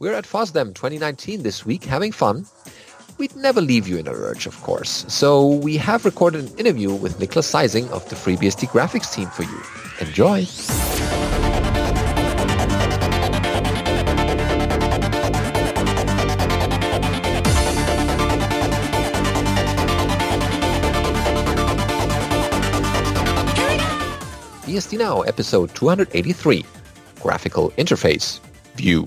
We're at FOSDEM 2019 this week, having fun. We'd never leave you in a lurch, of course. So we have recorded an interview with Niclas Zeising of the FreeBSD graphics team for you. Enjoy! BSD Now, episode 283, Graphical Interface, View.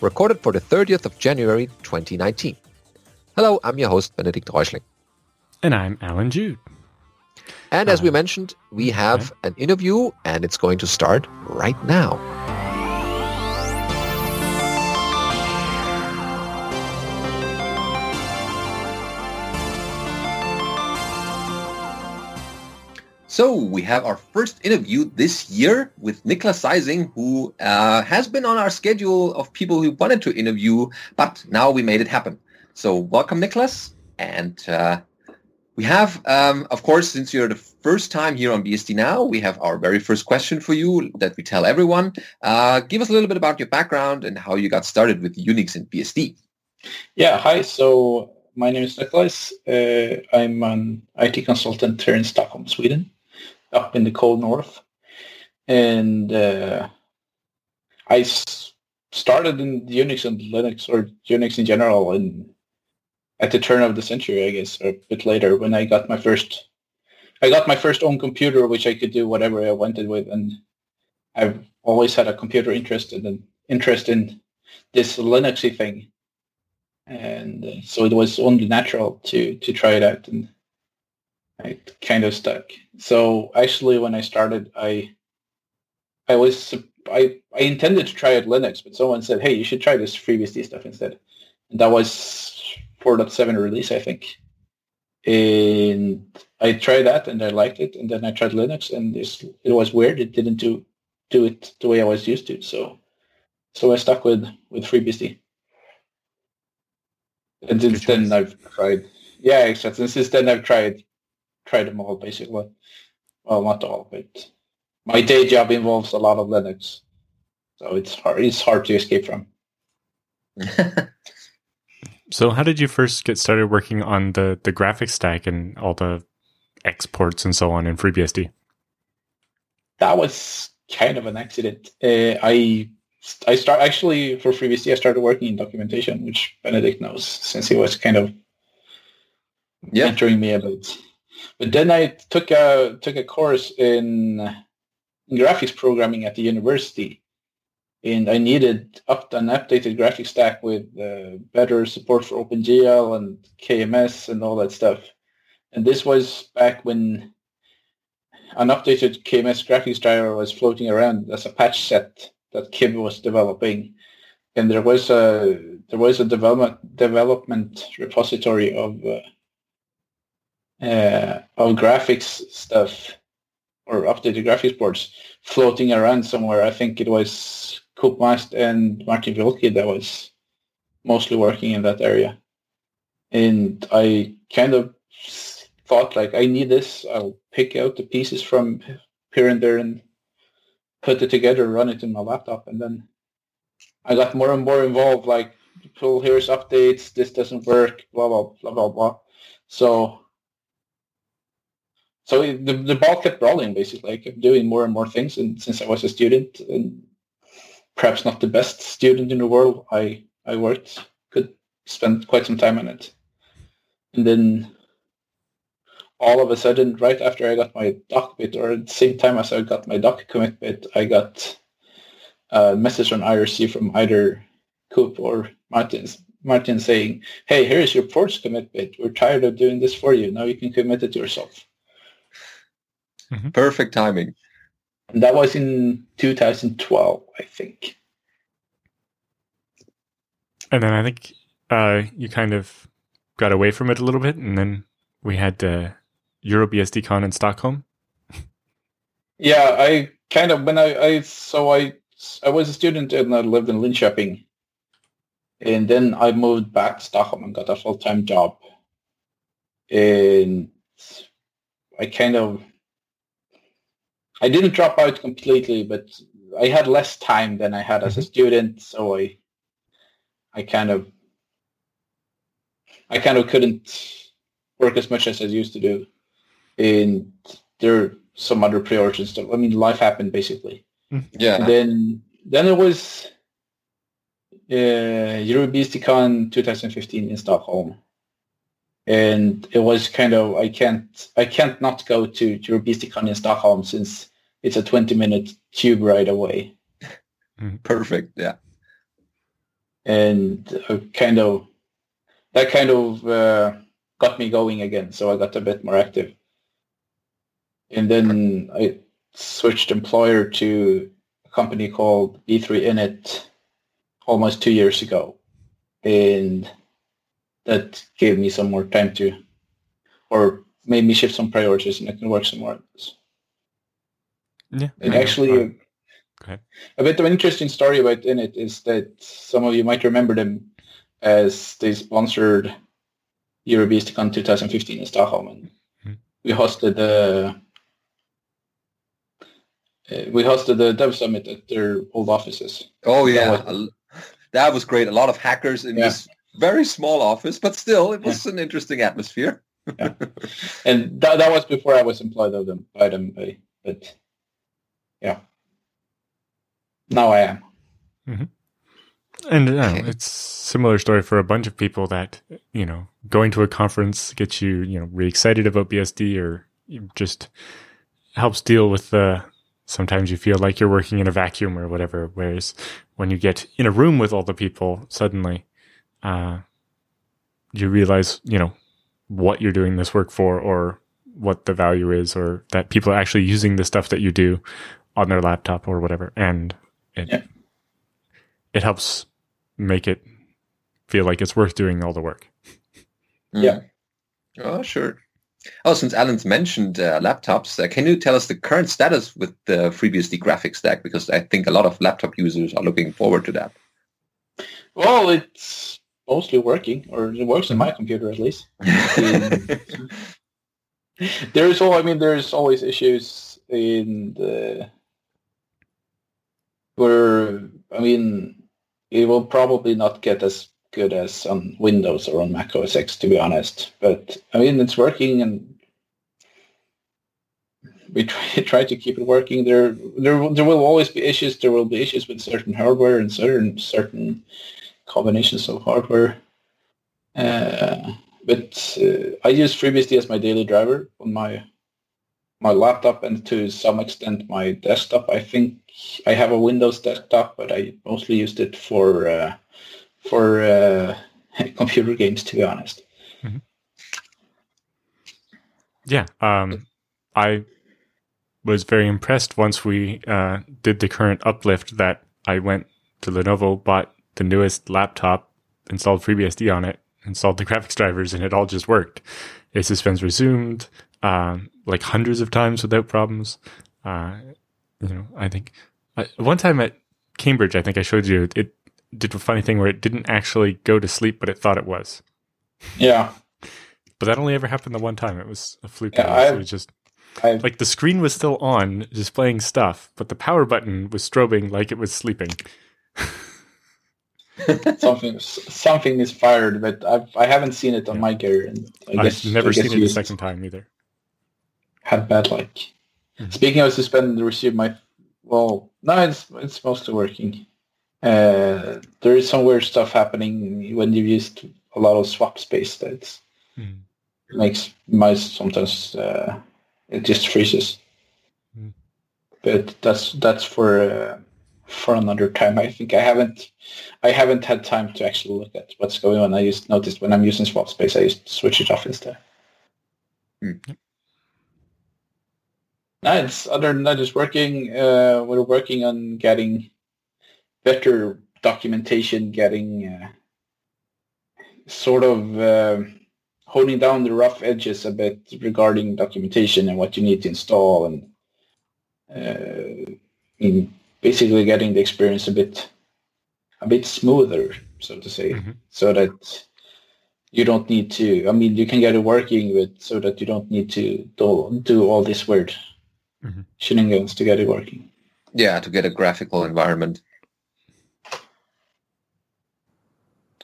Recorded for the 30th of January 2019. Hello, I'm your host, Benedict Reuschling. And I'm Allan Jude. And as we mentioned, we have an interview and it's going to start right now. So we have our first interview this year with Niclas Zeising, who uh, has been on our schedule of people who wanted to interview, but now we made it happen. So welcome, Niclas. And uh, we have, um, of course, since you're the first time here on BSD Now, we have our very first question for you that we tell everyone. Uh, give us a little bit about your background and how you got started with Unix and BSD. Yeah, hi. So my name is Niclas. Uh, I'm an IT consultant here in Stockholm, Sweden up in the cold north. And uh, I s- started in Unix and Linux or Unix in general in, at the turn of the century, I guess, or a bit later when I got my first I got my first own computer, which I could do whatever I wanted with, and I've always had a computer interest in interest in this Linuxy thing, and uh, so it was only natural to to try it out. And I kind of stuck. So actually, when I started, I I was I I intended to try out Linux, but someone said, "Hey, you should try this FreeBSD stuff instead." And that was 4.7 release, I think. And I tried that, and I liked it. And then I tried Linux, and it was weird. It didn't do do it the way I was used to. So so I stuck with with FreeBSD. And since then, I've tried. Yeah, exactly. And since then, I've tried try them all basically. Well, not all, but my day job involves a lot of Linux, so it's hard. It's hard to escape from. so, how did you first get started working on the the graphics stack and all the exports and so on in FreeBSD? That was kind of an accident. Uh, I I start actually for FreeBSD. I started working in documentation, which Benedict knows since he was kind of yeah. mentoring me a bit. But then I took a took a course in, in graphics programming at the university, and I needed up an updated graphics stack with uh, better support for OpenGL and KMS and all that stuff. And this was back when an updated KMS graphics driver was floating around as a patch set that Kib was developing, and there was a there was a development development repository of uh, uh, of graphics stuff or updated graphics boards floating around somewhere. I think it was Koop Mast and Martin Wilke that was mostly working in that area. And I kind of thought like, I need this. I'll pick out the pieces from here and there and put it together, run it in my laptop. And then I got more and more involved, like, pull here's updates, this doesn't work, blah, blah, blah, blah, blah. So so the, the ball kept rolling basically. I kept doing more and more things, and since I was a student and perhaps not the best student in the world, I I worked, could spend quite some time on it, and then all of a sudden, right after I got my doc bit, or at the same time as I got my doc commit bit, I got a message on IRC from either Koop or Martin's Martin saying, "Hey, here's your ports commit bit. We're tired of doing this for you. Now you can commit it yourself." Mm-hmm. Perfect timing. That was in 2012, I think. And then I think uh, you kind of got away from it a little bit, and then we had uh, EuroBSDCon in Stockholm. Yeah, I kind of when I, I so I I was a student and I lived in Linköping, and then I moved back to Stockholm and got a full time job, and I kind of I didn't drop out completely, but I had less time than I had as a mm-hmm. student, so I I kind of I kind of couldn't work as much as I used to do. And there are some other priorities. Stuff. I mean, life happened basically. Yeah. And then then it was uh, EuroBSDCon 2015 in Stockholm, and it was kind of I can't I can't not go to EuroBSDCon in Stockholm since it's a 20 minute tube ride away, Perfect. Yeah. and uh, kind of that kind of uh, got me going again. So I got a bit more active, and then I switched employer to a company called B3 Init almost two years ago, and that gave me some more time to, or made me shift some priorities, and I can work some more. on this. Yeah. And actually, Uh, go ahead. a bit of an interesting story about Init is that some of you might remember them as they sponsored EuroBSDCon 2015 in Stockholm, and Hmm. we hosted the uh, we hosted the Dev Summit at their old offices. Oh That yeah. was- That was great. A lot of hackers in Yeah. this very small office, but still, it was an interesting atmosphere. yeah. And that, that was before I was employed of them by them, by, but yeah. Now I am. And uh, it's similar story for a bunch of people that you know going to a conference gets you you know really excited about BSD or just helps deal with the sometimes you feel like you're working in a vacuum or whatever. Whereas when you get in a room with all the people, suddenly uh, you realize you know what you're doing this work for or what the value is or that people are actually using the stuff that you do on their laptop or whatever and it Yeah. it helps make it feel like it's worth doing all the work Yeah. Oh, sure. Oh, since Allan's mentioned uh, laptops, uh, can you tell us the current status with the FreeBSD graphics stack? Because I think a lot of laptop users are looking forward to that. Well, it's mostly working, or it works on my computer at least. There's all. I mean, there's always issues in the where. I mean, it will probably not get as good as on Windows or on Mac OS X, to be honest. But I mean, it's working, and we try, try to keep it working. There, there, there will always be issues. There will be issues with certain hardware and certain certain combinations of hardware. Uh, but uh, I use FreeBSD as my daily driver on my my laptop and to some extent my desktop. I think I have a Windows desktop, but I mostly used it for uh, for uh, computer games, to be honest. yeah um i was very impressed once we uh did the current uplift that i went to lenovo bought the newest laptop installed FreeBSD on it installed the graphics drivers and it all just worked it suspends resumed um like hundreds of times without problems uh you know i think uh, one time at cambridge i think i showed you it did a funny thing where it didn't actually go to sleep but it thought it was Yeah, but that only ever happened the one time. It was a fluke. Yeah, it was, I've- it was just I've like the screen was still on, displaying stuff, but the power button was strobing like it was sleeping. something something is fired, but I've I haven't seen it on my gear, I guess I've never I seen it a second time either. Had bad luck. Mhm. Speaking of suspend and receive, my well, no, it's it's mostly working. Uh, there is some weird stuff happening when you used a lot of swap space that Mm. makes mice sometimes uh, it just freezes. Mm. But that's that's for uh, for another time. I think I haven't I haven't had time to actually look at what's going on. I just noticed when I'm using swap space, I just switch it off instead. Hmm. It's other than that, it's working. Uh, we're working on getting better documentation, getting uh, sort of uh, honing down the rough edges a bit regarding documentation and what you need to install, and uh, basically getting the experience a bit a bit smoother, so to say, Mhm. so that you don't need to. I mean, you can get it working with so that you don't need to do, do all this weird Mhm. shenanigans to get it working. yeah, to get a graphical environment.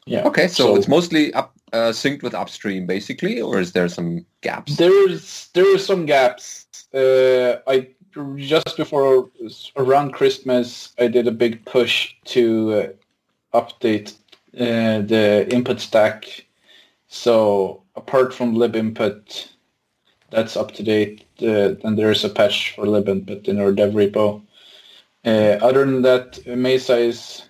Yeah. Okay, so, So- it's mostly up uh, synced with upstream, basically, or is there some gaps? There's there are some gaps. Uh, I just before around Christmas, I did a big push to uh, update uh, the input stack. So apart from libinput, that's up to date. Uh, then there is a patch for libinput in our dev repo. Uh, other than that, Mesa is,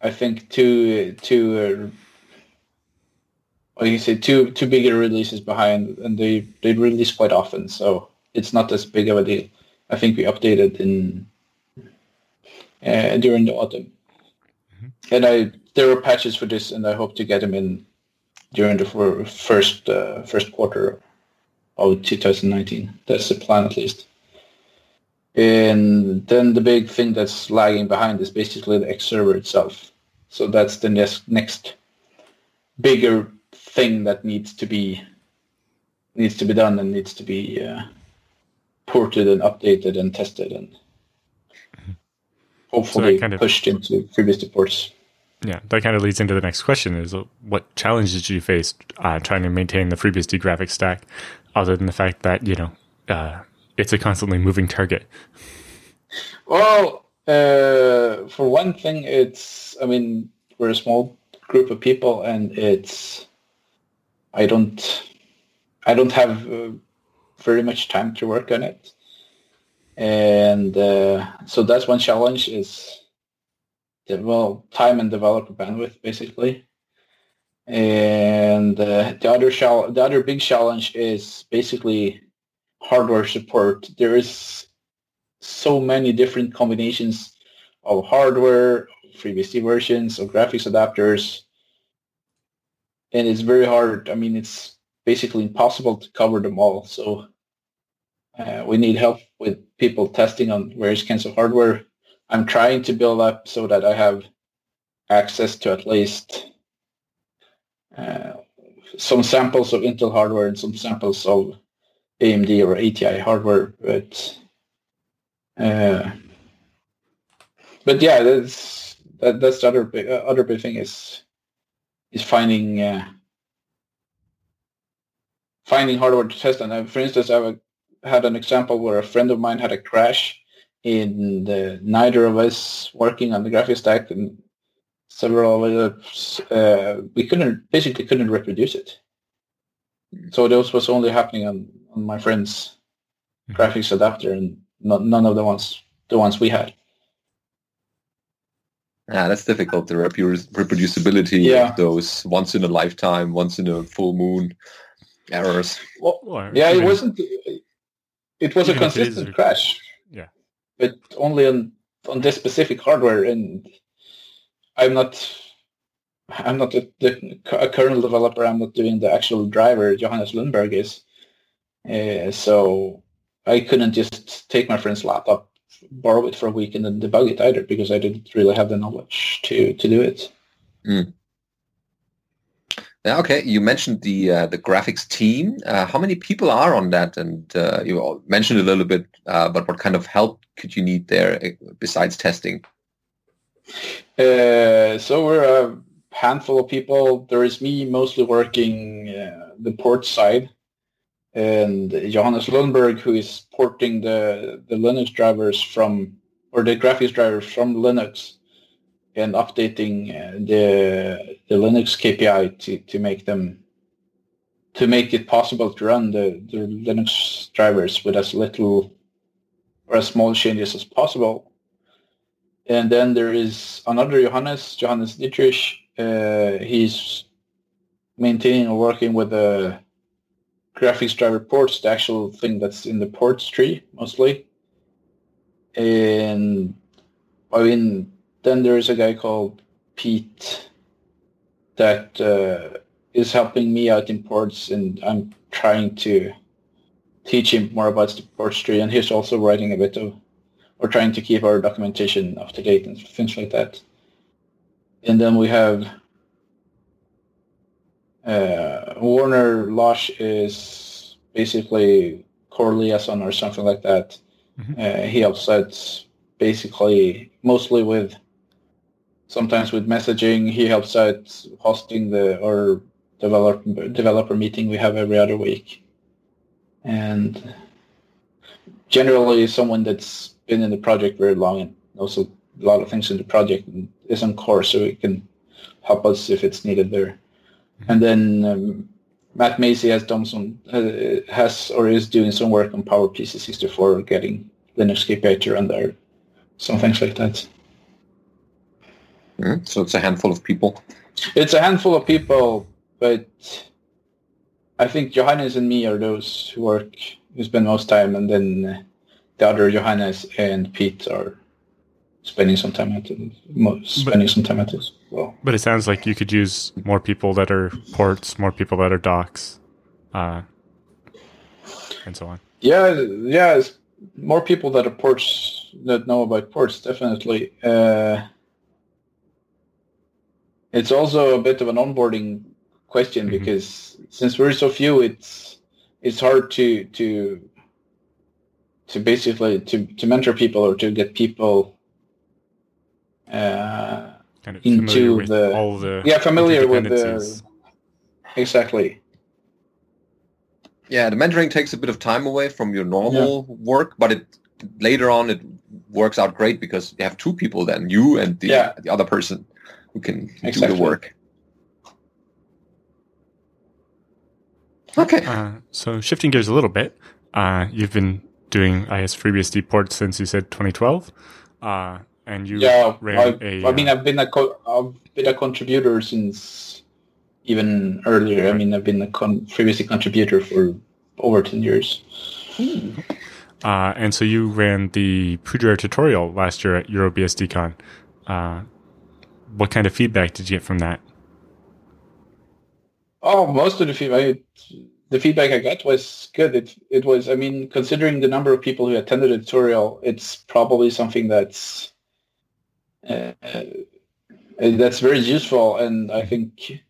I think, two two. Uh, you say, two two bigger releases behind, and they they release quite often, so it's not as big of a deal. I think we updated in uh, during the autumn, and I there are patches for this, and I hope to get them in during the fir- first uh, first quarter of 2019. That's the plan, at least. And then the big thing that's lagging behind is basically the X server itself. So that's the next next bigger thing that needs to be needs to be done and needs to be uh, ported and updated and tested and hopefully kind of- pushed into FreeBSD ports. Yeah, that kind of leads into the next question: is uh, what challenges you face uh, trying to maintain the FreeBSD graphics stack, other than the fact that you know uh, it's a constantly moving target? Well, uh, for one thing, it's I mean we're a small group of people, and it's I don't I don't have uh, very much time to work on it, and uh, so that's one challenge is well time and developer bandwidth basically. And uh, the other chal- the other big challenge is basically hardware support. There is so many different combinations of hardware, FreeBSD versions, of graphics adapters, and it's very hard. I mean, it's basically impossible to cover them all. So uh, we need help with people testing on various kinds of hardware. I'm trying to build up so that I have access to at least some samples of Intel hardware and some samples of AMD or ATI hardware, but uh, but yeah, that's that, that's the other big, uh, other big thing is is finding uh, finding hardware to test. And uh, for instance, I've had an example where a friend of mine had a crash in the neither of us working on the graphics stack and several of us uh, we couldn't basically couldn't reproduce it. So those was only happening on, on my friend's Mhm. graphics adapter and not, none of the ones the ones we had. Yeah, that's difficult. The repu- reproducibility Yeah. of those once in a lifetime, once in a full moon errors. Well, Or yeah, it wasn't. It was a even if it is consistent a- crash. Yeah. but only on on this specific hardware, and I'm not. I'm not a, the, a kernel developer. I'm not doing the actual driver. Johannes Lundberg is. Uh, so I couldn't just take my friend's laptop, borrow it for a week, and then debug it either because I didn't really have the knowledge to to do it. Yeah, okay. You mentioned the uh, the graphics team. Uh, how many people are on that? And uh, you mentioned a little bit, uh, but what kind of help could you need there uh, besides testing? Uh, so we're a handful of people. There is me mostly working uh, the port side, and Johannes Lundberg, who is porting the, the Linux drivers from, or the graphics drivers from Linux, and updating uh, the the Linux KPI to, to make them to make it possible to run the, the Linux drivers with as little or as small changes as possible. And then there is another Johannes, Johannes Dietrich. Uh, he's maintaining or working with the graphics driver ports, the actual thing that's in the ports tree mostly. And I mean, then there is a guy called Pete that uh, is helping me out in ports, and I'm trying to teach him more about the ports tree. And he's also writing a bit of or trying to keep our documentation up to date and things like that. And then we have uh, Warner Losh is basically core liaison or something like that. Mhm. Uh, he helps out basically mostly with sometimes with messaging. He helps out hosting the or developer developer meeting we have every other week, and generally someone that's been in the project very long and knows a lot of things in the project and is on core, so it can help us if it's needed there. And then um, Matt Macy has done some uh, has or is doing some work on PowerPC 64, getting Linux KPI to run there, some things like that. Mm, so it's a handful of people. It's a handful of people, but I think Johannes and me are those who work who spend most time, and then uh, the other Johannes and Pete are spending some time at it, spending some time at this. Well, but it sounds like you could use more people that are ports, more people that are docs, uh, and so on. Yeah, yeah, more people that are ports that know about ports, definitely. Uh, it's also a bit of an onboarding question mm-hmm. because since we're so few, it's it's hard to to to basically to, to mentor people or to get people uh, kind of into the all the yeah familiar with the exactly yeah the mentoring takes a bit of time away from your normal yeah. work but it later on it works out great because you have two people then you and the, yeah. the other person who can exactly. do the work okay uh, so shifting gears a little bit uh, you've been doing is FreeBSD ports since you said 2012 uh, and you yeah, I, a, I mean, uh, I've been a co- I've been a contributor since even earlier. I mean, I've been a con- FreeBSD contributor for over ten years. Uh, and so you ran the Poudriere tutorial last year at EuroBSDCon. Uh, what kind of feedback did you get from that? Oh, most of the feedback, the feedback I got was good. It it was, I mean, considering the number of people who attended the tutorial, it's probably something that's uh, that's very useful, and I think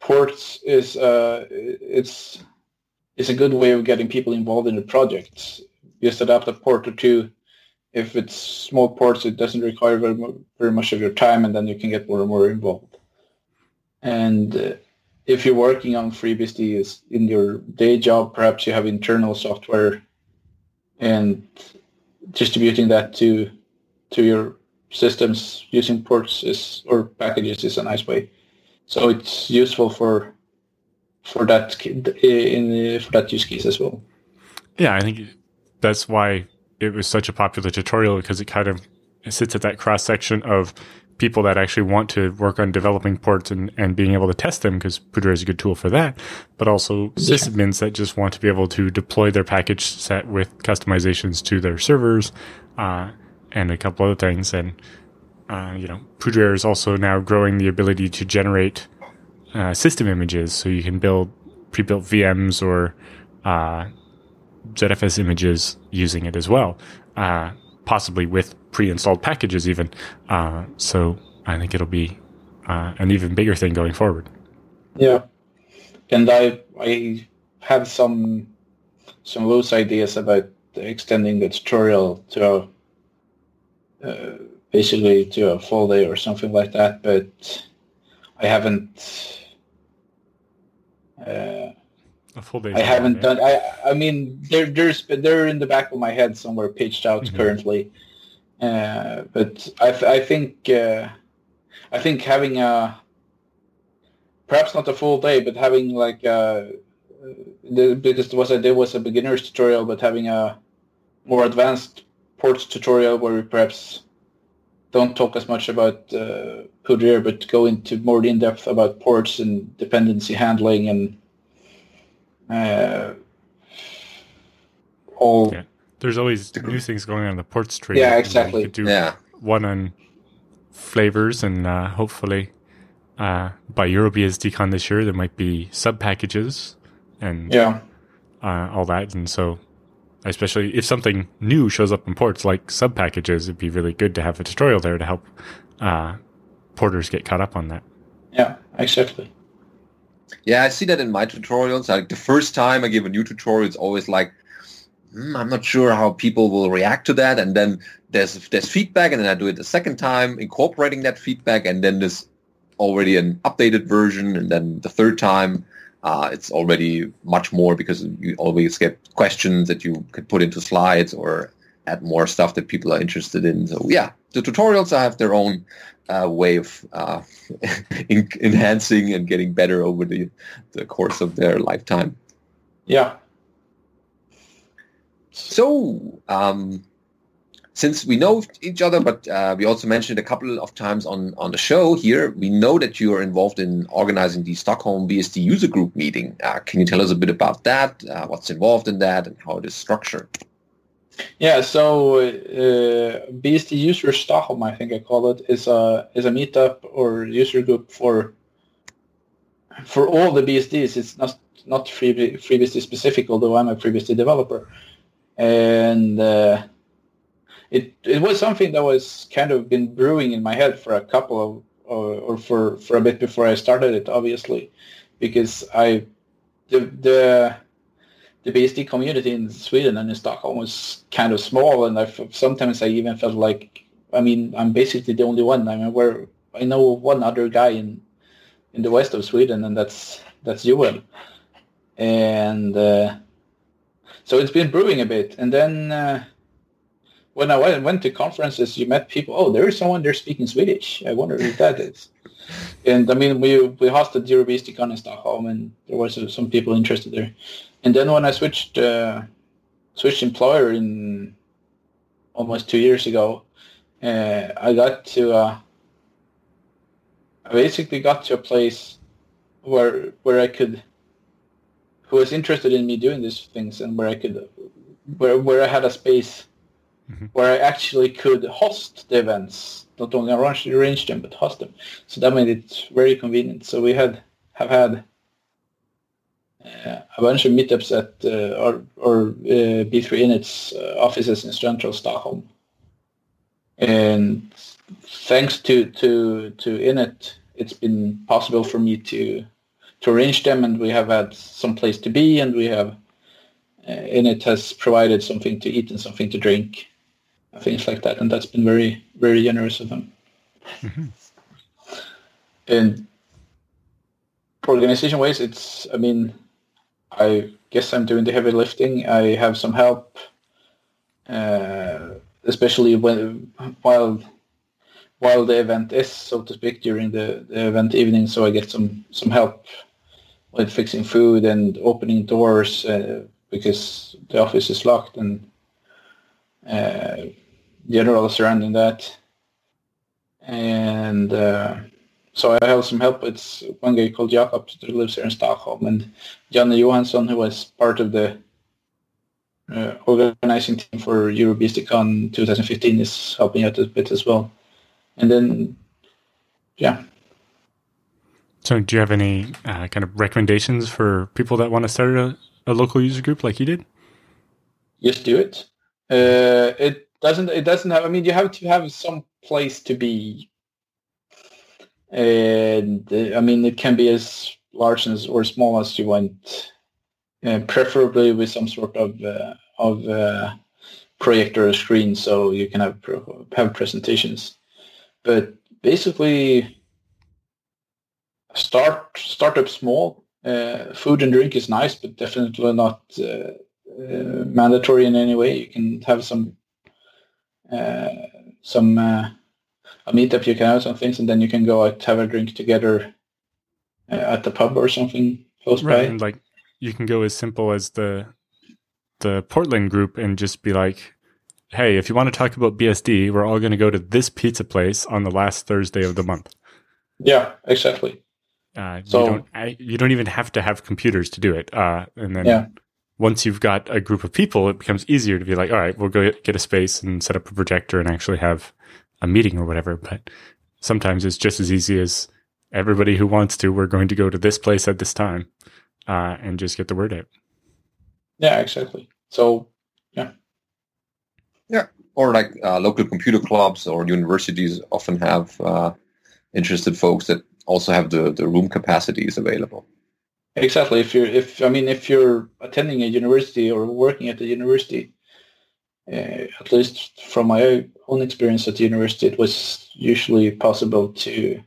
ports is uh, it's it's a good way of getting people involved in the project. You just adapt a port or two. If it's small ports, it doesn't require very, very much of your time, and then you can get more and more involved. And uh, if you're working on FreeBSD in your day job, perhaps you have internal software, and distributing that to to your systems using ports is or packages is a nice way. So it's useful for for that in for that use case as well. Yeah, I think that's why it was such a popular tutorial because it kind of sits at that cross section of people that actually want to work on developing ports and, and being able to test them because Poudriere is a good tool for that, but also sysadmins that just want to be able to deploy their package set with customizations to their servers uh, and a couple other things. And uh, you know, Poudriere is also now growing the ability to generate uh, system images, so you can build pre-built VMs or uh, ZFS images using it as well, uh, possibly with pre-installed packages even. Uh, so I think it'll be uh, an even bigger thing going forward. Yeah, and I I have some some loose ideas about extending the tutorial to uh, basically to a full day or something like that, but I haven't. Uh, a full day. I haven't done. I I mean, they're there's they're in the back of my head somewhere, pitched out mm-hmm. currently. Uh, but I I think uh, I think having a perhaps not a full day, but having like a, the biggest was I did was a beginner's tutorial, but having a more advanced ports tutorial where we perhaps don't talk as much about uh, Poudriere, but go into more in depth about ports and dependency handling and uh, all. Yeah. There's always new things going on in the ports tree. Yeah, exactly. You could do yeah. one on flavors, and uh, hopefully uh, by EuroBSDCon this year, there might be sub packages and yeah. Uh, all that. And so especially if something new shows up in ports like sub packages, it'd be really good to have a tutorial there to help uh, porters get caught up on that. Yeah, exactly. Yeah, I see that in my tutorials. Like the first time I give a new tutorial, it's always like, hmm, I'm not sure how people will react to that. And then there's there's feedback, and then I do it the second time, incorporating that feedback, and then there's already an updated version, and then the third time. Uh, it's already much more because you always get questions that you could put into slides or add more stuff that people are interested in. So yeah, the tutorials have their own uh, way of uh, enhancing and getting better over the, the course of their lifetime. Yeah. So um, since we know each other, but uh, we also mentioned a couple of times on, on the show here, we know that you are involved in organizing the Stockholm BSD user group meeting. Uh, can you tell us a bit about that, uh, what's involved in that, and how it is structured? Yeah, so uh, BSD User Stockholm, I think I call it, is a is a meetup or user group for for all the BSDs. It's not not free FreeBSD specific, although I'm a FreeBSD developer, and uh, it it was something that was kind of been brewing in my head for a couple of or, or for for a bit before I started it, obviously, because I the the the BSD community in Sweden and in Stockholm was kind of small, and I sometimes I even felt like, I mean, I'm basically the only one. I mean, where I know one other guy in in the west of Sweden, and that's that's Joel. And uh, so it's been brewing a bit, and then uh, when I went, went to conferences, you met people. Oh, there is someone there speaking Swedish. I wonder who that is. And I mean, we we hosted EuroBSDCon in Stockholm, and there was some people interested there. And then when I switched uh, switched employer in almost two years ago, uh, I got to uh, I basically got to a place where where I could who was interested in me doing these things and where I could where where I had a space mm-hmm. where I actually could host the events, not only arrange, arrange them but host them. So that made it very convenient. So we had have had uh, a bunch of meetups at uh, or, or uh, B3 Init's offices in central Stockholm. And thanks to, to, to Init, it's been possible for me to to arrange them, and we have had some place to be, and we have uh, Init has provided something to eat and something to drink, things like that, and that's been very very generous of them. Mm-hmm. And organization wise, it's I mean I guess I'm doing the heavy lifting. I have some help, uh, especially when while while the event is, so to speak, during the, the event evening. So I get some some help with fixing food and opening doors uh, because the office is locked and uh, general surrounding that. And uh, so I have some help. It's one guy called Jakob that lives here in Stockholm, and Janne Johansson, who was part of the uh, organizing team for EuroBSDCon 2015, is helping out a bit as well. And then, yeah. So, do you have any uh, kind of recommendations for people that want to start a, a local user group like you did? Just do it. Uh, it doesn't. It doesn't have. I mean, you have to have some place to be and uh, I mean it can be as large as or small as you want, uh, preferably with some sort of uh, of uh, projector or screen, so you can have have presentations. But basically, start start up small. Uh, food and drink is nice, but definitely not uh, mandatory in any way. You can have some some a meetup, you can have some things, and then you can go out have a drink together uh, at the pub or something close right, by. And like you can go as simple as the the Portland group and just be like, "Hey, if you want to talk about BSD, we're all going to go to this pizza place on the last Thursday of the month." Yeah, exactly. Uh, so you don't, I, you don't even have to have computers to do it. Uh, and then yeah. once you've got a group of people, it becomes easier to be like, all right, we'll go get a space and set up a projector and actually have a meeting or whatever. But sometimes it's just as easy as everybody who wants to, we're going to go to this place at this time uh, and just get the word out. Yeah, exactly. So, yeah. Yeah. Or like uh, local computer clubs or universities often have uh, interested folks that also have the, the room capacities available. Exactly. If you're, if I mean, if you're attending a university or working at a university, uh, at least from my own experience at the university, it was usually possible to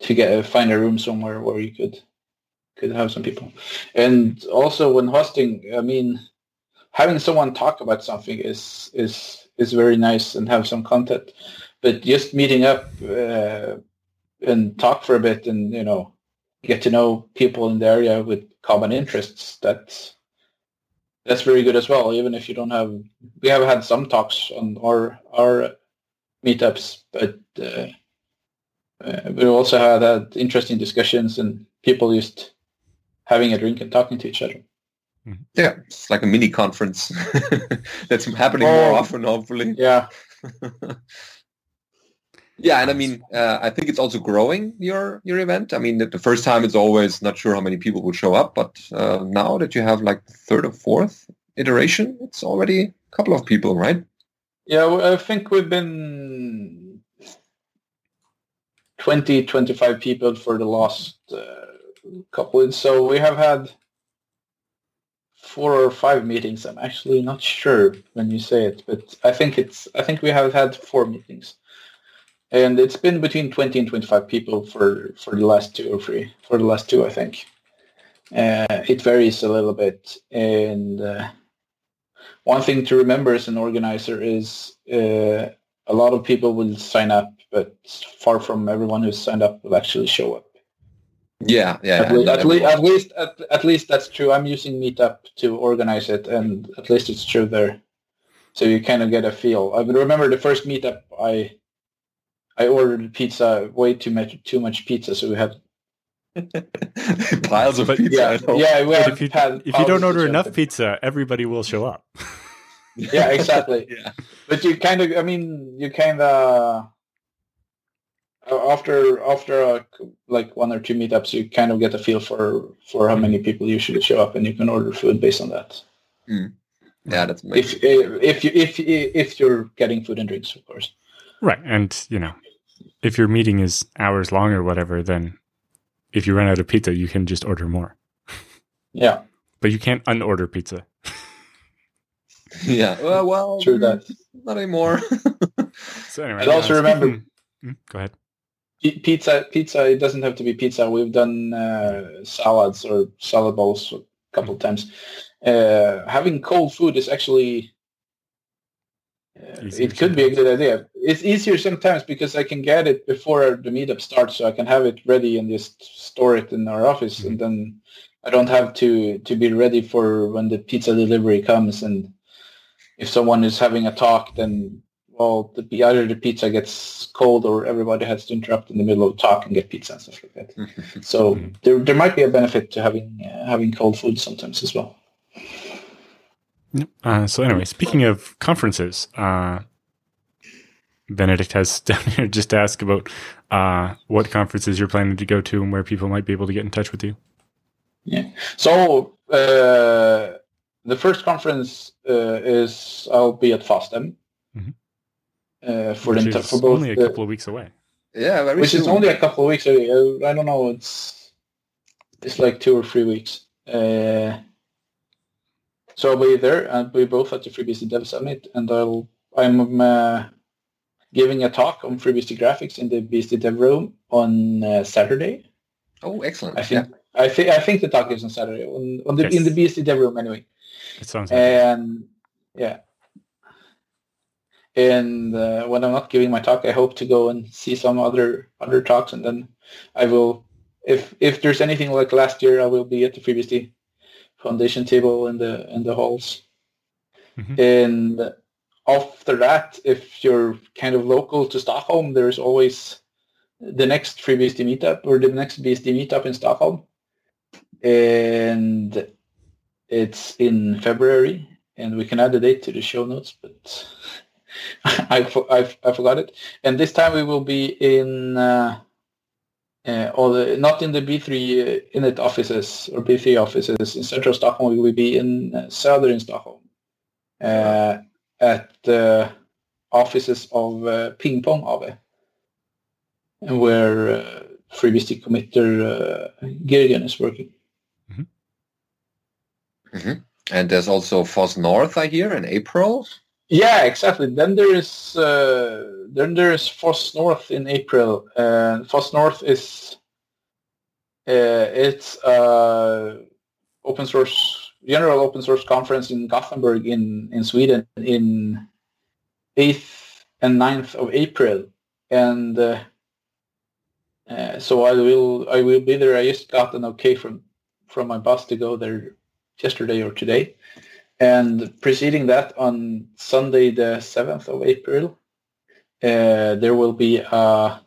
to get a, find a room somewhere where you could could have some people. And also when hosting, I mean, having someone talk about something is is is very nice and have some content. But just meeting up uh, and talk for a bit and you know get to know people in the area with common interests. That's that's very good as well. Even if you don't have, we have had some talks on our our meetups, but uh, uh, we also had, had interesting discussions and people just having a drink and talking to each other. Mm-hmm. Yeah, it's like a mini conference that's happening more often, hopefully. Yeah. Yeah, and I mean, uh, I think it's also growing your your event. I mean, the first time it's always not sure how many people will show up, but uh, now that you have like the third or fourth iteration, it's already a couple of people, right? Yeah, I think we've been 20, 25 people for the last uh, couple. So we have had four or five meetings. I'm actually not sure when you say it, but I think it's. I think we have had four meetings and it's been between 20 and 25 people for for the last two or three for the last two i think. Uh, it varies a little bit. And uh, one thing to remember as an organizer is uh, a lot of people will sign up but far from everyone who's signed up will actually show up. Yeah yeah at, le- at, le- at least at, at least that's true. I'm using meetup to organize it and at least it's true there. So you kind of get a feel. I remember the first meetup i I ordered pizza, way too much, too much pizza, so we had piles of but, pizza. Yeah, yeah. We if you, if you don't order enough pizza, everybody will show up. yeah, exactly. yeah. But you kind of, I mean, you kind of after after uh, like one or two meetups, you kind of get a feel for for how many people usually show up, and you can order food based on that. Mm. Yeah, that's amazing. if if you if if you're getting food and drinks, of course. Right, and you know, if your meeting is hours long or whatever, then if you run out of pizza, you can just order more. Yeah. But you can't unorder pizza. yeah. Well, well true that. Not anymore. so anyway, and also remember. Speaking, hmm, go ahead. Pizza, pizza. It doesn't have to be pizza. We've done uh, salads or salad bowls a couple of times. Uh, having cold food is actually it could be a good idea. It's easier sometimes because I can get it before the meetup starts, so I can have it ready and just store it in our office, mm-hmm. and then I don't have to to be ready for when the pizza delivery comes. And if someone is having a talk, then well, the, either the pizza gets cold or everybody has to interrupt in the middle of talk and get pizza and stuff like that. so mm-hmm. there there might be a benefit to having uh, having cold food sometimes as well. Uh, so anyway, speaking of conferences, uh, Benedict has down here just to ask about uh, what conferences you're planning to go to and where people might be able to get in touch with you. Yeah. So uh, the first conference uh, is I'll be at FOSDEM. Mm-hmm. Uh, for which the, for both only a couple of weeks away. Yeah, which soon. is only a couple of weeks away. I don't know. It's it's like two or three weeks. Uh, so I'll be there and we both at the FreeBSD Dev Summit, and I'll I'm uh, giving a talk on FreeBSD graphics in the BSD Dev Room on uh, Saturday. Oh, excellent! I think yeah. I think I think the talk is on Saturday on, on the yes. in the BSD Dev Room anyway. It sounds. And yeah, and uh, when I'm not giving my talk, I hope to go and see some other other talks, and then I will, if if there's anything like last year, I will be at the FreeBSD foundation table in the in the halls. Mm-hmm. And after that, if you're kind of local to Stockholm, there's always the next FreeBSD meetup or the next BSD meetup in Stockholm. And it's in February, and we can add the date to the show notes, but I, I, I forgot it. And this time we will be in uh, uh, or the, not in the B3 uh, init offices or B3 offices in central Stockholm. We will be in uh, southern Stockholm uh, at the offices of uh, Ping Pong AB, where uh, FreeBSD committer uh, Girgen is working. Mm-hmm. Mm-hmm. And there's also FOSS North, I hear, in April. Yeah, exactly. Then there is uh, then there is FOSS North in April. Uh, FOSS North is uh, it's open source general open source conference in Gothenburg in in Sweden in eighth and 9th of April, and uh, uh, so I will I will be there. I just got an okay from from my boss to go there yesterday or today. And preceding that, on Sunday the 7th of April, uh, there will be a,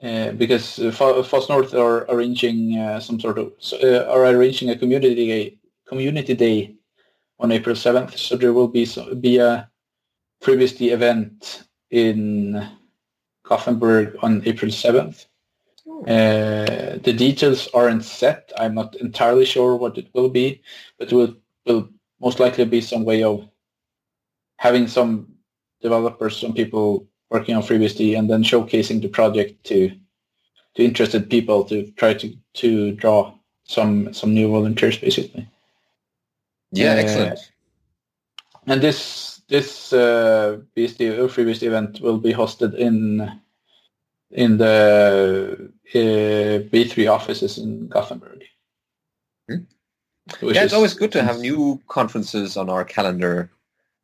uh, because FOSS North are arranging uh, some sort of, uh, are arranging a community day, community day on April 7th. So there will be, be a FreeBSD event in Gothenburg on April 7th. Uh, the details aren't set. I'm not entirely sure what it will be, but it will, will most likely be some way of having some developers, some people working on FreeBSD, and then showcasing the project to to interested people to try to to draw some some new volunteers, basically. Yeah, uh, excellent. And this this uh, BSD FreeBSD event will be hosted in in the uh, B3 offices in Gothenburg. Hmm. Yeah, it's always good to have new conferences on our calendar.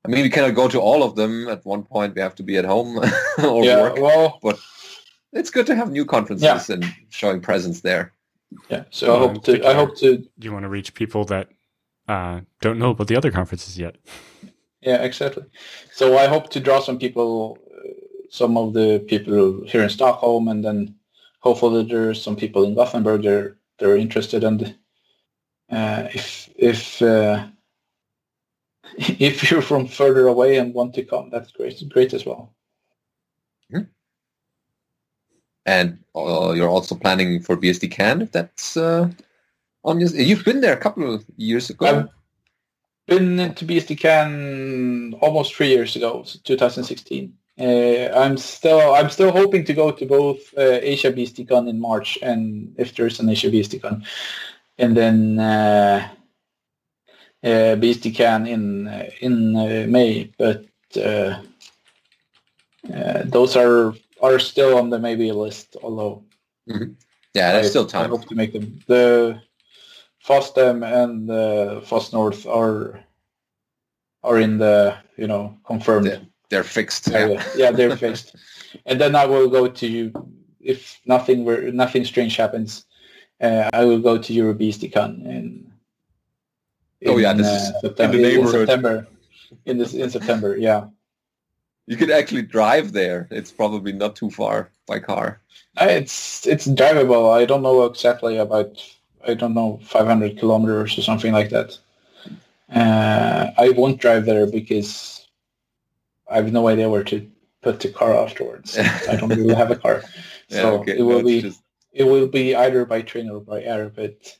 I mean, we cannot go to all of them at one point. We have to be at home or yeah, work. Well, but it's good to have new conferences yeah. and showing presence there. Yeah. So I hope to. I hope to. You want to reach people that uh, don't know about the other conferences yet. Yeah, exactly. So I hope to draw some people some of the people here in Stockholm, and then hopefully there's some people in Gothenburg they're they're interested. And uh, if if uh, if you're from further away and want to come, that's great, great as well. Mm-hmm. And uh, you're also planning for BSDCan, if that's uh, on your. You've been there a couple of years ago. I've been to BSDCan almost three years ago, 2016. Uh, I'm still I'm still hoping to go to both uh, Asia BSDCon in March and if there's an Asia BSDCon, and then uh, uh, in uh, in uh, May. But uh, uh, those are are still on the maybe list. Although, mm-hmm. yeah, there's I, still time. I hope to make them. The FOSDEM and the FOSS North are are in the you know confirmed. Yeah they're fixed. Yeah, yeah, they're fixed. And then I will go to you if nothing were nothing strange happens. Uh, I will go to EuroBSDCon in, in oh yeah, this uh, is September, in the neighborhood. In September, in this in September, yeah. You could actually drive there. It's probably not too far by car. Uh, it's it's drivable. I don't know exactly about. I don't know 500 kilometers or something like that. Uh, I won't drive there because I have no idea where to put the car afterwards. I don't really have a car, so okay. it will no, be just... it will be either by train or by air. But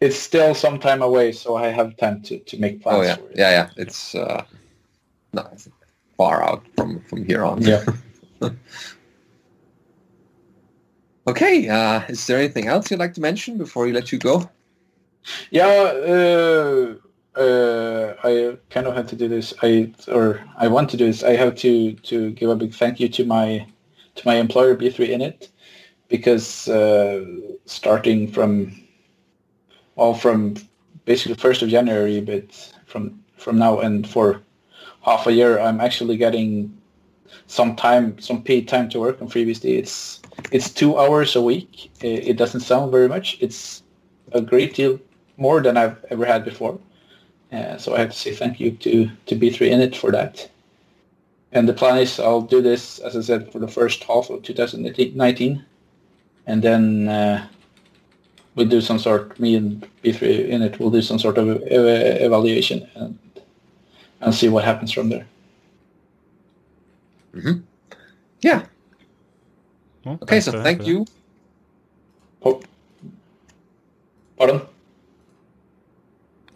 it's still some time away, so I have time to, to make plans. Oh yeah, yeah, yeah. It's uh, no, it's far out from from here on. Yeah. okay. Uh, is there anything else you'd like to mention before we let you go? Yeah. Uh, uh, I kind of had to do this. I or I want to do this. I have to to give a big thank you to my to my employer B3Init because uh, starting from well from basically first of January, but from from now and for half a year, I'm actually getting some time, some paid time to work on FreeBSD. It's it's two hours a week. It, it doesn't sound very much. It's a great deal more than I've ever had before. Uh, so I have to say thank you to, to B3Init for that. And the plan is I'll do this, as I said, for the first half of 2019. And then uh, we'll do some sort, me and B3Init will do some sort of evaluation and, and see what happens from there. Mm-hmm. Yeah. Well, okay, so thank you. Oh. Pardon?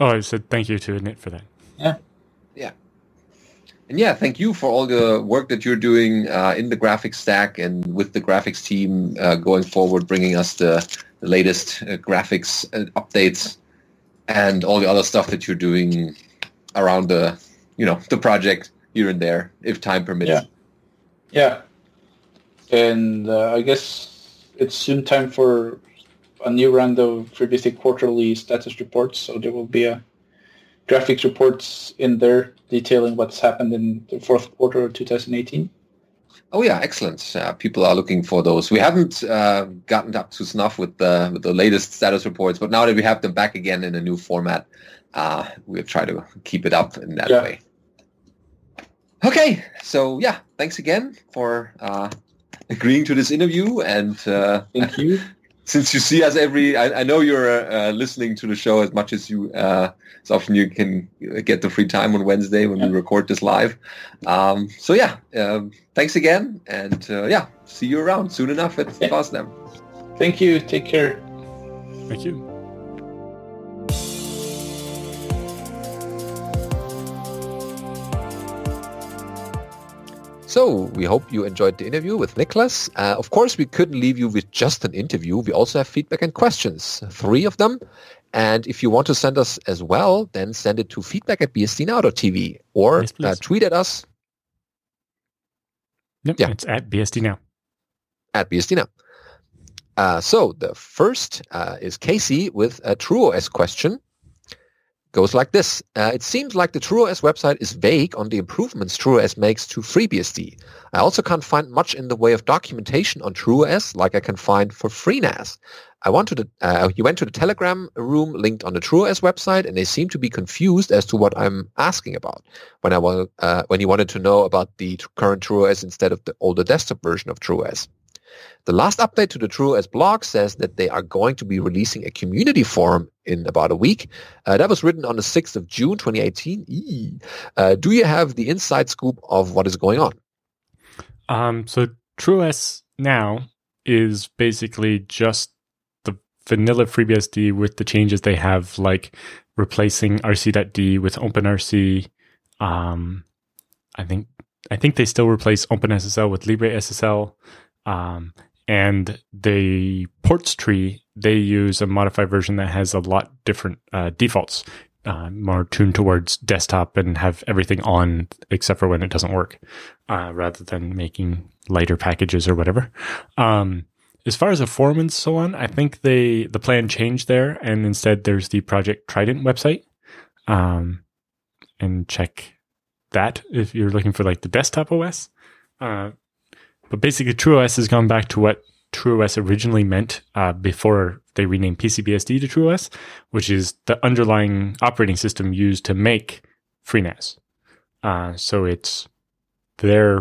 Oh, I said thank you to Init for that. Yeah. Yeah. And yeah, thank you for all the work that you're doing uh, in the graphics stack and with the graphics team uh, going forward, bringing us the, the latest uh, graphics uh, updates. and all the other stuff that you're doing around the, you know, the project here and there, if time permits. Yeah. Yeah. And uh, I guess it's soon time for a new round of FreeBSD quarterly status reports. So there will be a graphics reports in there detailing what's happened in the fourth quarter of 2018. Oh yeah, excellent. Uh, people are looking for those. We haven't uh, gotten up to snuff with the with the latest status reports, but now that we have them back again in a new format, uh, we'll try to keep it up in that Yeah. way. Okay, so yeah, thanks again for uh, agreeing to this interview. And uh, Thank you. Since you see us every, I, I know you're uh, listening to the show as much as you, uh, as often you can get the free time on Wednesday when we record this live. Um, so yeah, um, thanks again, and uh, yeah, see you around soon enough at Yeah. FOSDEM. Thank you. Take care. Thank you. So we hope you enjoyed the interview with Niclas. Uh, of course, we couldn't leave you with just an interview. We also have feedback and questions, three of them. And if you want to send us as well, then send it to feedback at bsdnow.tv or Yes, uh, tweet at us Yep, Yeah. it's at bsdnow. at BSDNow. Uh, so the first uh, is Casey with a TrueOS question. Goes like this. Uh, it seems like the TrueOS website is vague on the improvements TrueOS makes to FreeBSD. I also can't find much in the way of documentation on TrueOS like I can find for FreeNAS. I want to the, uh, you went to the Telegram room linked on the TrueOS website, and they seem to be confused as to what I'm asking about. When I wa- uh, when you wanted to know about the current TrueOS instead of the older desktop version of TrueOS. The last update to the TrueOS blog says that they are going to be releasing a community forum in about a week. Uh, that was written on the 6th of June, 2018. Uh, do you have the inside scoop of what is going on? Um, so TrueOS now is basically just the vanilla FreeBSD with the changes they have, like replacing rc.d with OpenRC. Um, I think I think they still replace OpenSSL with LibreSSL. Um, and the ports tree they use a modified version that has a lot different uh, defaults, uh, more tuned towards desktop and have everything on except for when it doesn't work uh, rather than making lighter packages or whatever. Um, as far as a forum and so on, I think they the plan changed there, and instead there's the Project Trident website, um, and check that if you're looking for like the desktop OS. Uh, but basically, TrueOS has gone back to what TrueOS originally meant uh, before they renamed PCBSD to TrueOS, which is the underlying operating system used to make FreeNAS. Uh, so it's their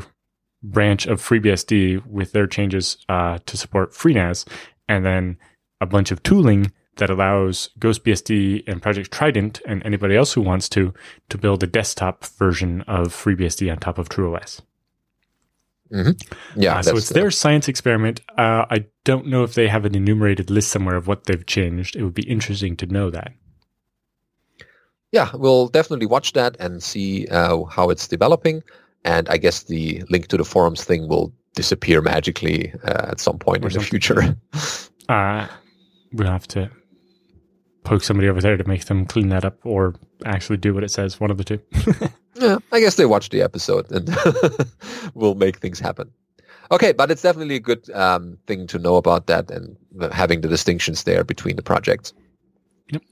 branch of FreeBSD with their changes uh, to support FreeNAS, and then a bunch of tooling that allows GhostBSD and Project Trident and anybody else who wants to to build a desktop version of FreeBSD on top of TrueOS. Yeah, Uh, so it's their science experiment. Uh, I don't know if they have an enumerated list somewhere of what they've changed. It would be interesting to know that. yeah, we'll definitely watch that and see uh, how it's developing. And I guess the link to the forums thing will disappear magically uh, at some point Or in the future. Uh, we'll have to poke somebody over there to make them clean that up or actually do what it says. One of the two. Yeah, I guess they watch the episode and will make things happen. Okay, but it's definitely a good um, thing to know about that and having the distinctions there between the projects. Yep.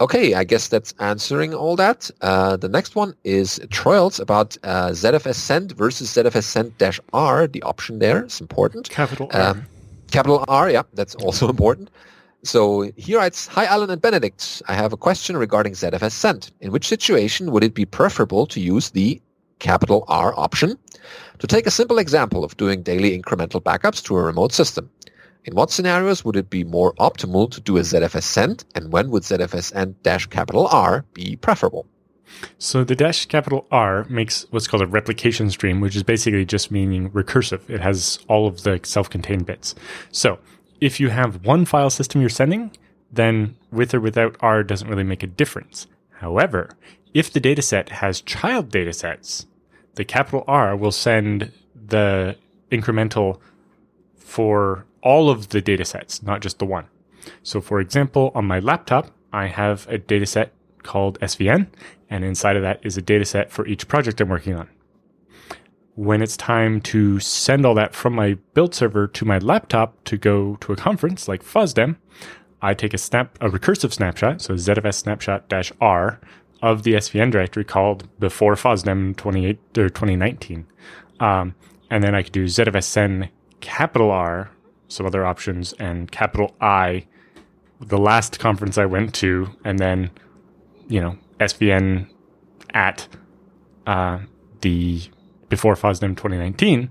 Okay, I guess that's answering all that. Uh, the next one is trials about uh, ZFS send versus ZFS send dash R. The option there is important. Capital R. Um, capital R, yeah, that's also important. So here writes, Hi Allan and Benedict. I have a question regarding ZFS send. In which situation would it be preferable to use the capital R option? To take a simple example of doing daily incremental backups to a remote system. In what scenarios would it be more optimal to do a ZFS send and when would ZFS send dash capital R be preferable? So the dash capital R makes what's called a replication stream, which is basically just meaning recursive. It has all of the self-contained bits. So if you have one file system you're sending, then with or without R doesn't really make a difference. However, if the dataset has child datasets, the capital R will send the incremental for all of the datasets, not just the one. So for example, on my laptop, I have a dataset called SVN, and inside of that is a dataset for each project I'm working on. When it's time to send all that from my build server to my laptop to go to a conference like FOSDEM, I take a snap, a recursive snapshot, so ZFS snapshot dash R of the SVN directory called before FOSDEM 28 or 2019. Um, and then I could do ZFS send capital R, some other options, and capital I, the last conference I went to, and then, you know, SVN at uh, the before FOSDEM 2019.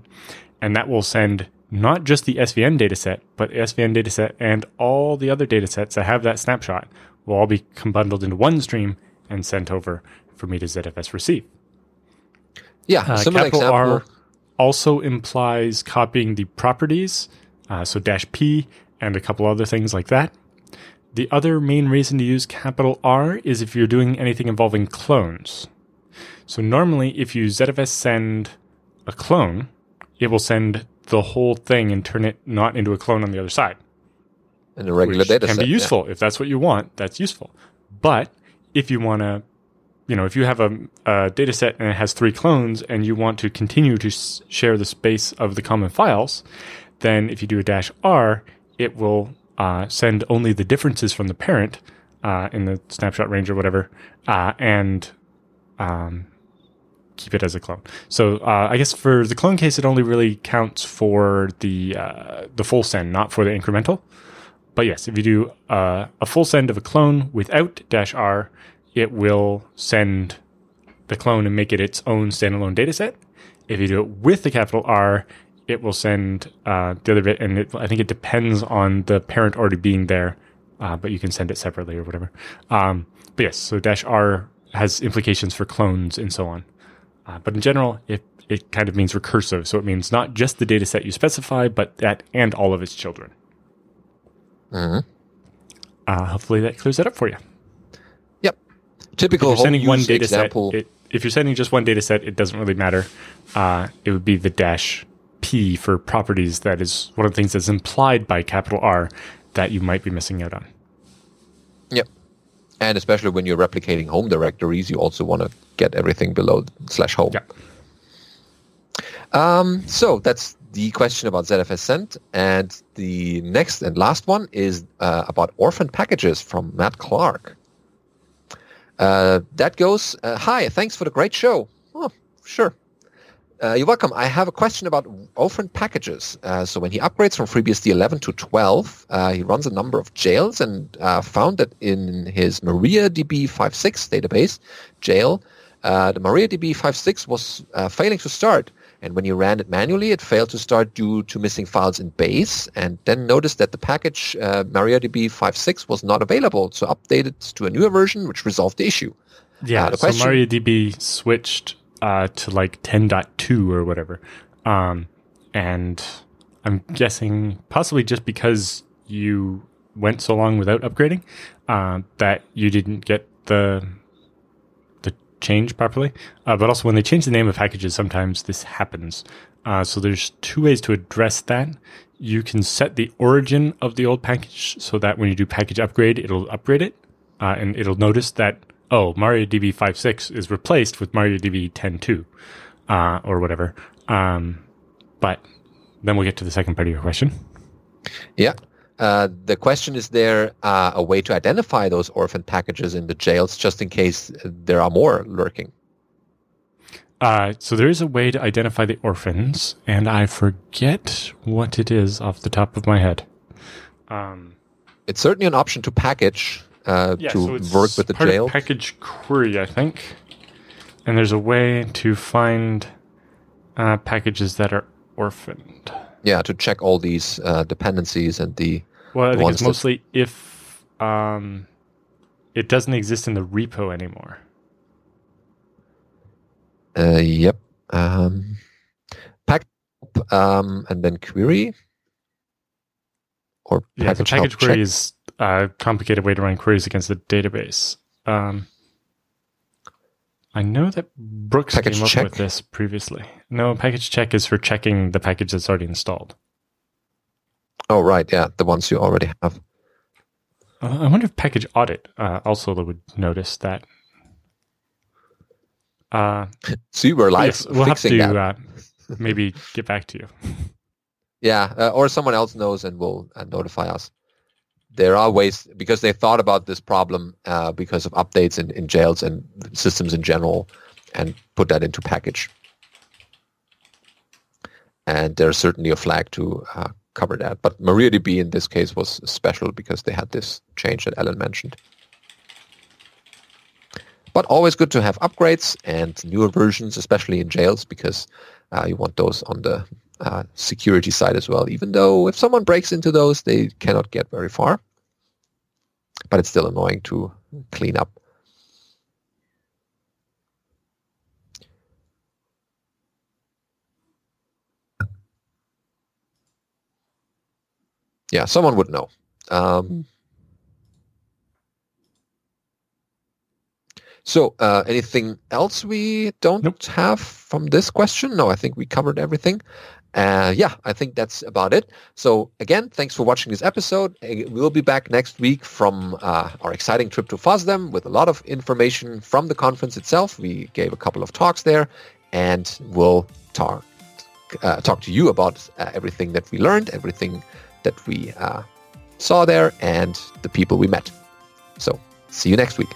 And that will send not just the SVN dataset, but SVN dataset and all the other datasets that have that snapshot will all be bundled into one stream and sent over for me to ZFS receive. Yeah, Uh, capital example. R also implies copying the properties, uh, so dash P and a couple other things like that. The other main reason to use capital R is if you're doing anything involving clones. So normally, if you ZFS send a clone, it will send the whole thing and turn it not into a clone on the other side in a regular which data can set. be yeah. useful if that's what you want. That's useful. But if you want to, you know, if you have a, a data set and it has three clones and you want to continue to s- share the space of the common files, then if you do a dash R, it will uh, send only the differences from the parent uh, in the snapshot range or whatever, uh, and um, keep it as a clone. So uh, I guess for the clone case, it only really counts for the uh, the full send, not for the incremental. But yes, if you do uh, a full send of a clone without dash R, it will send the clone and make it its own standalone dataset. If you do it with the capital R, it will send uh, the other bit, and it, I think it depends on the parent already being there, uh, but you can send it separately or whatever. Um, but yes, so dash R has implications for clones and so on. Uh, but in general, it it kind of means recursive, so it means not just the data set you specify, but that and all of its children. Mhm. Uh, hopefully that clears that up for you. Yep. If Typical you're sending one data example. set, it, if you're sending just one data set, it doesn't really matter. Uh, it would be the dash P for properties. That is one of the things that's implied by capital R that you might be missing out on. And especially when you're replicating home directories, you also want to get everything below slash home. Yeah. Um, so that's the question about ZFS send. And the next and last one is uh, about orphan packages from Matt Clark. Uh, that goes, uh, hi, thanks for the great show. Oh, sure. Uh, you're welcome. I have a question about orphan packages. Uh, so when he upgrades from FreeBSD 11 to 12, uh, he runs a number of jails and uh, found that in his MariaDB 5.6 database jail, uh, the MariaDB 5.6 was uh, failing to start. And when you ran it manually, it failed to start due to missing files in base. And then noticed that the package uh, MariaDB 5.6 was not available. So updated to a newer version, which resolved the issue. Yeah, Uh, the so question- MariaDB switched uh, to like 10.2 or whatever. Um, and I'm guessing possibly just because you went so long without upgrading uh, that you didn't get the the change properly. Uh, but also when they change the name of packages, sometimes this happens. Uh, so there's two ways to address that. You can set the origin of the old package so that when you do package upgrade, it'll upgrade it, uh, and it'll notice that oh, MariaDB 5.6 is replaced with MariaDB 10.2 uh, or whatever. Um, but then we'll get to the second part of your question. Yeah. Uh, the question is there uh, a way to identify those orphan packages in the jails just in case there are more lurking? Uh, so there is a way to identify the orphans, and I forget what it is off the top of my head. Um, It's certainly an option to package uh, yeah, to so work with the jail. Package query, I think. And there's a way to find uh, packages that are orphaned. yeah, to check all these uh, dependencies and the Well, I The think it's mostly if um, it doesn't exist in the repo anymore. uh, yep um, pack um, and then query or Yeah, so package, package query check. is a complicated way to run queries against the database. Um, I know that Brooks Package came up check? with this previously. No, package check is for checking the package that's already installed. Oh right, yeah, the ones you already have. Uh, I wonder if package audit uh, also would notice that. Uh, so you were live yes, we'll have to uh, maybe get back to you. Yeah, uh, or someone else knows and will uh, notify us. There are ways because they thought about this problem uh, because of updates in, in jails and systems in general, and put that into package. And there's certainly a flag to uh, cover that. But MariaDB in this case was special because they had this change that Allan mentioned. But always good to have upgrades and newer versions, especially in jails, because uh, you want those on the uh, security side as well, even though if someone breaks into those, they cannot get very far. But it's still annoying to clean up. Yeah, someone would know. Um, So, uh, anything else we don't nope. have from this question? No, I think we covered everything. Uh, yeah, I think that's about it. So again, thanks for watching this episode. Uh, we'll be back next week from uh, our exciting trip to FOSDEM with a lot of information from the conference itself. We gave a couple of talks there, and we'll talk uh, talk to you about uh, everything that we learned, everything that we uh, saw there, and the people we met. So see you next week.